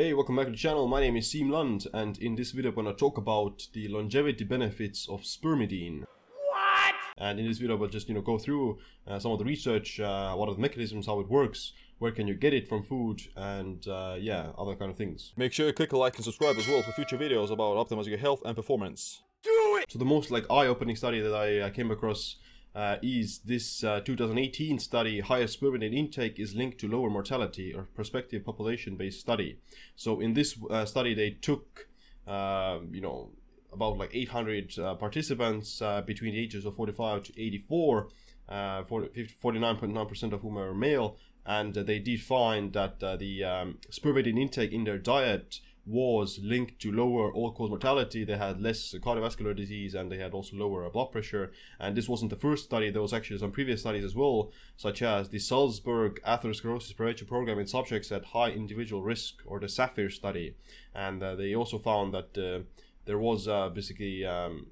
Hey, welcome back to the channel. My name is Siim Land, and in this video I'm gonna talk about the longevity benefits of spermidine. What? And in this video, we'll just you know go through uh, some of the research, uh, what are the mechanisms, how it works, where can you get it from food, and uh, yeah, other kind of things. Make sure you click a like and subscribe as well for future videos about optimizing your health and performance. Do it! So the most like eye-opening study that I uh, came across uh, is this uh, 2018 study higher spermidine intake is linked to lower mortality or prospective population-based study. So in this uh, study they took uh, you know about like 800 uh, participants uh, between the ages of 45 to 84 49.9% of whom are male. And they did find that the um, spermidine intake in their diet was linked to lower all-cause mortality. They had less cardiovascular disease and they had also lower blood pressure. And this wasn't the first study. There was actually some previous studies as well, such as the Salzburg Atherosclerosis Prevention Program in subjects at high individual risk, or the SAPPHIRE study. And uh, they also found that uh, there was uh, basically um,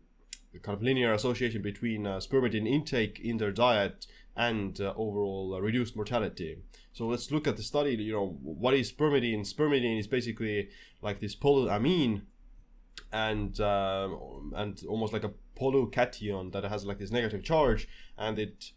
kind of linear association between uh, spermidine intake in their diet and uh, overall uh, reduced mortality. So let's look at the study. You know, what is spermidine? Spermidine is basically like this polyamine, and uh, and almost like a polycation that has like this negative charge, and it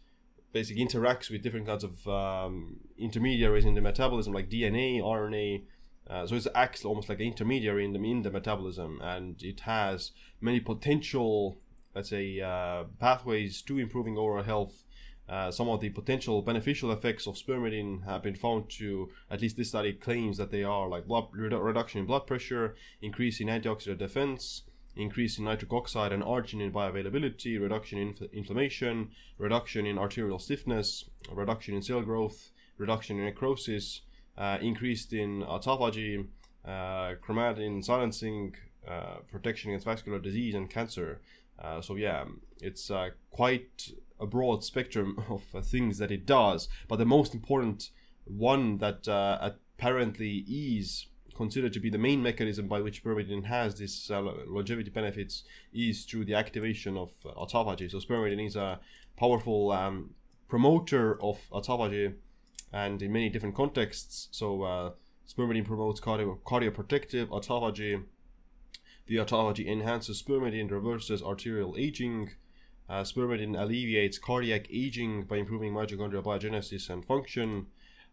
basically interacts with different kinds of um, intermediaries in the metabolism, like DNA, RNA. Uh, so it acts almost like an intermediary in the in the metabolism, and it has many potential, let's say, uh, pathways to improving oral health. Uh, some of the potential beneficial effects of spermidine have been found to, at least this study claims that they are like blood redu- reduction in blood pressure, increase in antioxidant defense, increase in nitric oxide and arginine bioavailability, reduction in inf- inflammation, reduction in arterial stiffness, reduction in cell growth, reduction in necrosis, increased in autophagy, uh, chromatin silencing, uh, protection against vascular disease and cancer. Uh, so yeah, it's uh, quite a broad spectrum of uh, things that it does, but the most important one that uh, apparently is considered to be the main mechanism by which spermidine has this uh, longevity benefits is through the activation of uh, autophagy. So spermidine is a powerful um, promoter of autophagy, and in many different contexts. So uh, spermidine promotes cardio cardioprotective autophagy. The autophagy enhances spermidine, reverses arterial aging, uh, spermidine alleviates cardiac aging by improving mitochondrial biogenesis and function.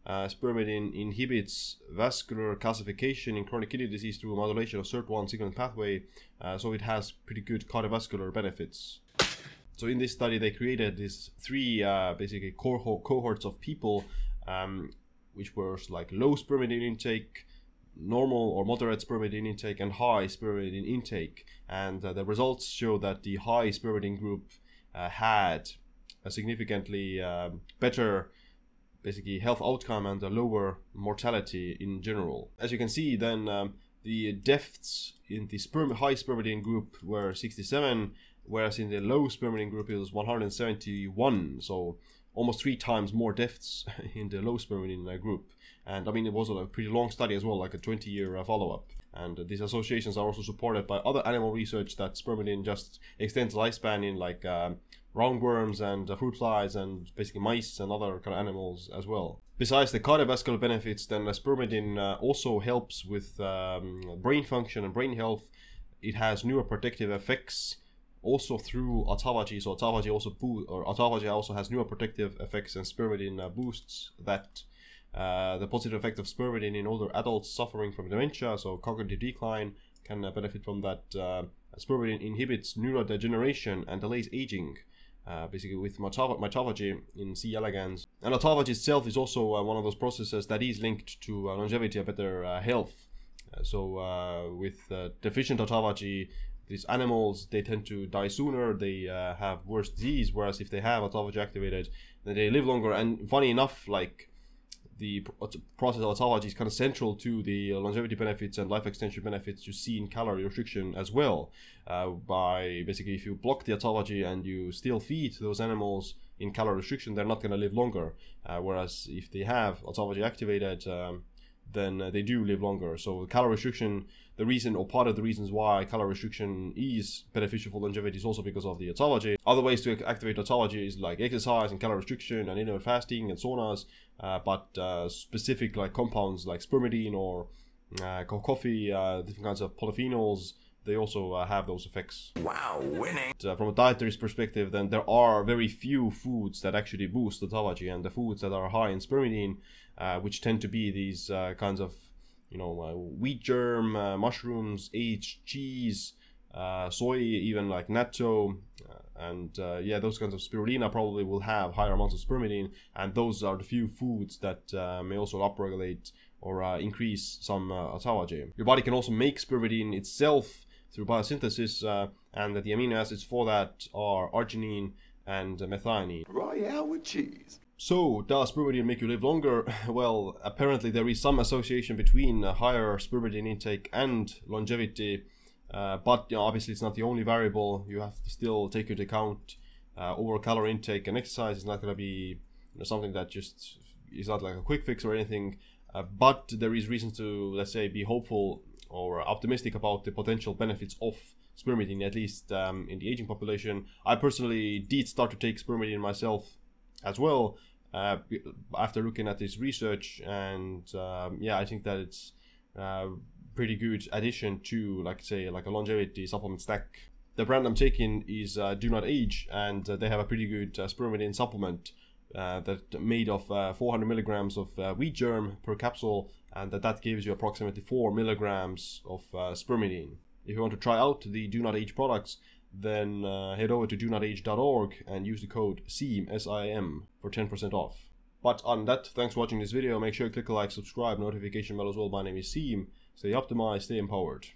Uh, spermidine inhibits vascular calcification in chronic kidney disease through modulation of SIRT1 signaling pathway, uh, so it has pretty good cardiovascular benefits. So in this study, they created these three uh, basically cohorts of people, um, which were like low spermidine intake, normal or moderate spermidine intake, and high spermidine intake. And uh, the results show that the high spermidine group uh, had a significantly um, better basically health outcome and a lower mortality in general. As you can see, then um, the deaths in the sperm high spermidine group were 67, whereas in the low spermidine group it was 171. So almost three times more deaths in the low spermidine group. And I mean, it was a pretty long study as well, like a 20 year uh, follow up. And these associations are also supported by other animal research that spermidine just extends lifespan in like um, roundworms and uh, fruit flies and basically mice and other kind of animals as well. Besides the cardiovascular benefits, then uh, spermidine uh, also helps with um, brain function and brain health. It has neuroprotective effects also through autophagy. So autophagy also boo- or autophagy also has neuroprotective effects, and spermidine uh, boosts that. Uh, the positive effect of spermidine in older adults suffering from dementia, so cognitive decline, can uh, benefit from that. Uh, inhibits neurodegeneration and delays aging. Uh, basically with mitophagy in C. elegans. And autophagy itself is also uh, one of those processes that is linked to uh, longevity and better health. so with deficient autophagy, these animals they tend to die sooner they uh, have worse disease whereas if they have autophagy activated then they live longer. And funny enough like the process of autophagy is kind of central to the longevity benefits and life extension benefits you see in calorie restriction as well. Uh, by basically if you block the autophagy and you still feed those animals in calorie restriction they're not going to live longer. Uh, whereas if they have autophagy activated um, then uh, they do live longer. So calorie restriction, the reason or part of the reasons why calorie restriction is beneficial for longevity is also because of the autophagy. Other ways to activate autophagy is like exercise and calorie restriction and intermittent fasting and saunas, uh, but uh, specific like compounds like spermidine or uh, coffee, uh, different kinds of polyphenols, they also uh, have those effects. Wow, winning. Uh, from a dietary perspective, then there are very few foods that actually boost autophagy, and the foods that are high in spermidine, uh, which tend to be these uh, kinds of, you know, uh, wheat germ, uh, mushrooms, aged cheese, uh, soy, even like natto, uh, and uh, yeah, those kinds of spirulina probably will have higher amounts of spermidine, and those are the few foods that uh, may also upregulate or uh, increase some uh, autophagy. Your body can also make spermidine itself through biosynthesis, uh, and that the amino acids for that are arginine and methionine. Royale with cheese. So, does spermidine make you live longer? Well, apparently there is some association between higher spermidine intake and longevity, uh, but you know, obviously it's not the only variable. You have to still take into account uh, overall calorie intake and exercise is not going to be you know, something that just is not like a quick fix or anything. Uh, but there is reason to, let's say, be hopeful or optimistic about the potential benefits of spermidine, at least um, in the aging population. I personally did start to take spermidine myself as well uh, after looking at this research, and um, yeah, I think that it's uh, pretty good addition to, like say, like a longevity supplement stack. The brand I'm taking is uh, Do Not Age, and uh, they have a pretty good uh, spermidine supplement uh, that made of uh, 400 milligrams of uh, wheat germ per capsule, and that that gives you approximately 4 milligrams of uh, spermidine. If you want to try out the Do Not Age products, then uh, head over to donotage.org and use the code SIM, S-I-M, for 10% off. But on that, thanks for watching this video. Make sure you click like, subscribe, notification bell as well. My name is Siim. Stay optimized, stay empowered.